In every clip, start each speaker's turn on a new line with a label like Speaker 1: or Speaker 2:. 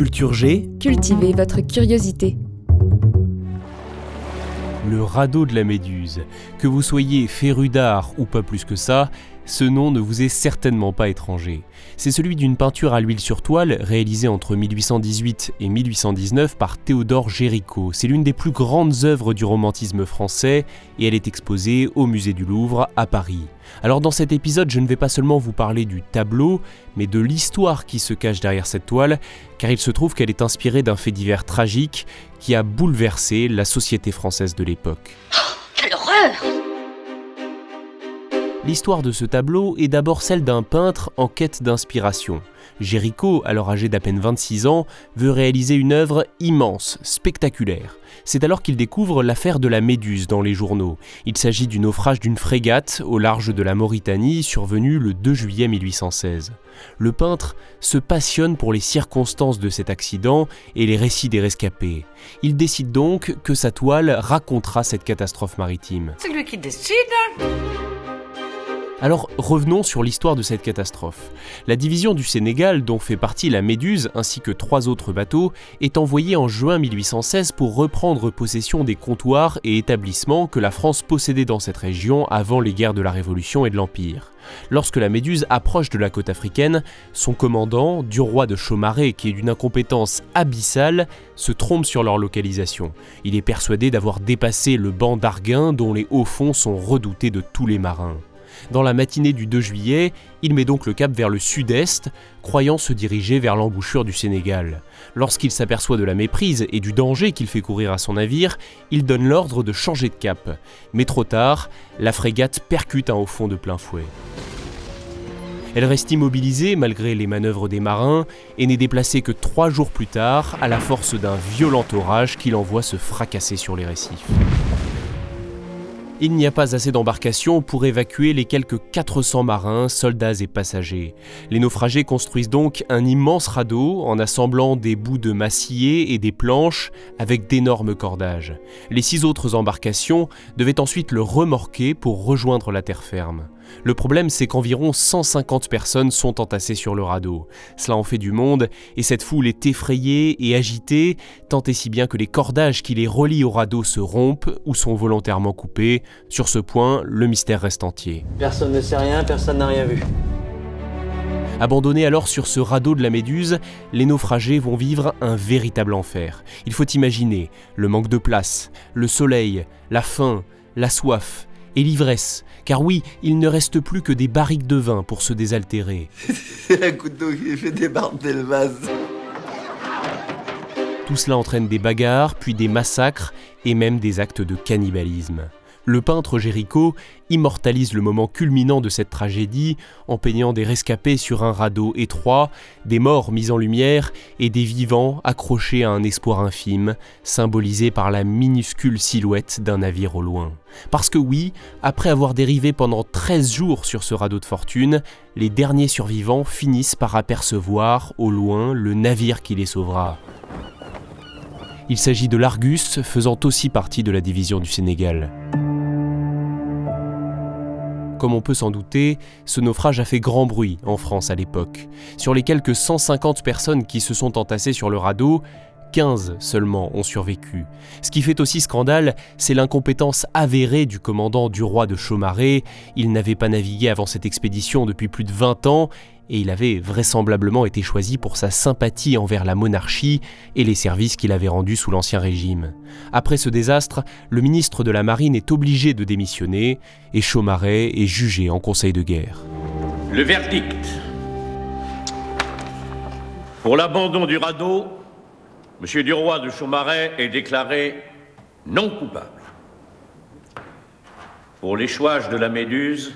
Speaker 1: Culture G,
Speaker 2: Cultivez votre curiosité.
Speaker 1: le radeau de la Méduse. Que vous soyez féru d'art ou pas plus que ça, ce nom ne vous est certainement pas étranger. C'est celui d'une peinture à l'huile sur toile réalisée entre 1818 et 1819 par Théodore Géricault. C'est l'une des plus grandes œuvres du romantisme français et elle est exposée au musée du Louvre à Paris. Alors dans cet épisode, je ne vais pas seulement vous parler du tableau, mais de l'histoire qui se cache derrière cette toile, car il se trouve qu'elle est inspirée d'un fait divers tragique qui a bouleversé la société française de l'époque.
Speaker 3: Quelle horreur
Speaker 1: L'histoire de ce tableau est d'abord celle d'un peintre en quête d'inspiration. Géricault, alors âgé d'à peine 26 ans, veut réaliser une œuvre immense, spectaculaire. C'est alors qu'il découvre l'affaire de la Méduse dans les journaux. Il s'agit du naufrage d'une frégate au large de la Mauritanie survenu le 2 juillet 1816. Le peintre se passionne pour les circonstances de cet accident et les récits des rescapés. Il décide donc que sa toile racontera cette catastrophe maritime.
Speaker 3: C'est lui qui décide.
Speaker 1: Alors revenons sur l'histoire de cette catastrophe. La division du Sénégal, dont fait partie la Méduse ainsi que trois autres bateaux, est envoyée en juin 1816 pour reprendre possession des comptoirs et établissements que la France possédait dans cette région avant les guerres de la Révolution et de l'Empire. Lorsque la Méduse approche de la côte africaine, son commandant, du roi de Chaumaré, qui est d'une incompétence abyssale, se trompe sur leur localisation. Il est persuadé d'avoir dépassé le banc d'Arguin dont les hauts fonds sont redoutés de tous les marins. Dans la matinée du 2 juillet, il met donc le cap vers le sud-est, croyant se diriger vers l'embouchure du Sénégal. Lorsqu'il s'aperçoit de la méprise et du danger qu'il fait courir à son navire, il donne l'ordre de changer de cap. Mais trop tard, la frégate percute un haut fond de plein fouet. Elle reste immobilisée malgré les manœuvres des marins et n'est déplacée que trois jours plus tard à la force d'un violent orage qui l'envoie se fracasser sur les récifs. Il n'y a pas assez d'embarcations pour évacuer les quelques 400 marins, soldats et passagers. Les naufragés construisent donc un immense radeau en assemblant des bouts de massier et des planches avec d'énormes cordages. Les six autres embarcations devaient ensuite le remorquer pour rejoindre la terre ferme. Le problème, c'est qu'environ 150 personnes sont entassées sur le radeau. Cela en fait du monde, et cette foule est effrayée et agitée, tant et si bien que les cordages qui les relient au radeau se rompent ou sont volontairement coupés. Sur ce point, le mystère reste entier.
Speaker 4: Personne ne sait rien, personne n'a rien vu.
Speaker 1: Abandonnés alors sur ce radeau de la Méduse, les naufragés vont vivre un véritable enfer. Il faut imaginer le manque de place, le soleil, la faim, la soif et l'ivresse. Car oui, il ne reste plus que des barriques de vin pour se désaltérer.
Speaker 5: C'est un couteau qui fait débarder le vase.
Speaker 1: Tout cela entraîne des bagarres, puis des massacres et même des actes de cannibalisme. Le peintre Géricault immortalise le moment culminant de cette tragédie en peignant des rescapés sur un radeau étroit, des morts mis en lumière et des vivants accrochés à un espoir infime, symbolisé par la minuscule silhouette d'un navire au loin. Parce que oui, après avoir dérivé pendant 13 jours sur ce radeau de fortune, les derniers survivants finissent par apercevoir au loin le navire qui les sauvera. Il s'agit de l'Argus, faisant aussi partie de la division du Sénégal. Comme on peut s'en douter, ce naufrage a fait grand bruit en France à l'époque. Sur les quelques 150 personnes qui se sont entassées sur le radeau, 15 seulement ont survécu. Ce qui fait aussi scandale, c'est l'incompétence avérée du commandant du roi de Chaumaré. Il n'avait pas navigué avant cette expédition depuis plus de 20 ans et il avait vraisemblablement été choisi pour sa sympathie envers la monarchie et les services qu'il avait rendus sous l'Ancien Régime. Après ce désastre, le ministre de la Marine est obligé de démissionner et Chaumaré est jugé en Conseil de guerre.
Speaker 6: Le verdict. Pour l'abandon du radeau, M. Duroy de Chaumaret est déclaré non coupable. Pour l'échouage de la Méduse,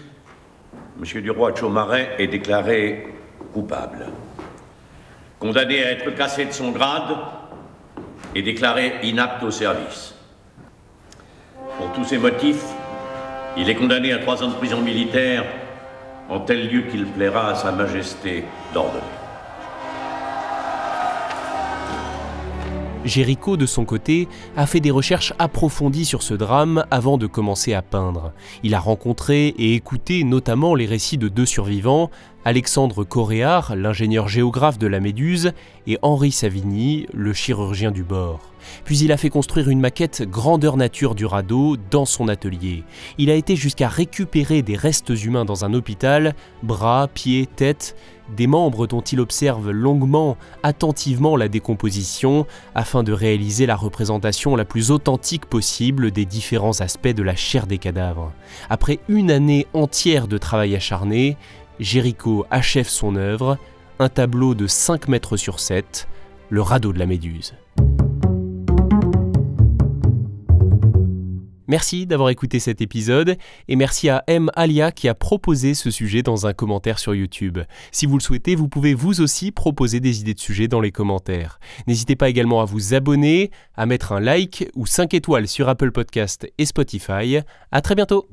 Speaker 6: M. Duroy de Chaumaret est déclaré coupable. Condamné à être cassé de son grade et déclaré inapte au service. Pour tous ces motifs, il est condamné à trois ans de prison militaire en tel lieu qu'il plaira à Sa Majesté d'ordonner.
Speaker 1: Géricault, de son côté, a fait des recherches approfondies sur ce drame avant de commencer à peindre. Il a rencontré et écouté notamment les récits de deux survivants, Alexandre Coréard, l'ingénieur géographe de la Méduse, et Henri Savigny, le chirurgien du bord. Puis il a fait construire une maquette grandeur nature du radeau dans son atelier. Il a été jusqu'à récupérer des restes humains dans un hôpital, bras, pieds, tête, des membres dont il observe longuement, attentivement la décomposition, afin de réaliser la représentation la plus authentique possible des différents aspects de la chair des cadavres. Après une année entière de travail acharné, Géricault achève son œuvre, un tableau de 5 mètres sur 7, le radeau de la Méduse. Merci d'avoir écouté cet épisode et merci à M. Alia qui a proposé ce sujet dans un commentaire sur YouTube. Si vous le souhaitez, vous pouvez vous aussi proposer des idées de sujets dans les commentaires. N'hésitez pas également à vous abonner, à mettre un like ou 5 étoiles sur Apple Podcast et Spotify. À très bientôt!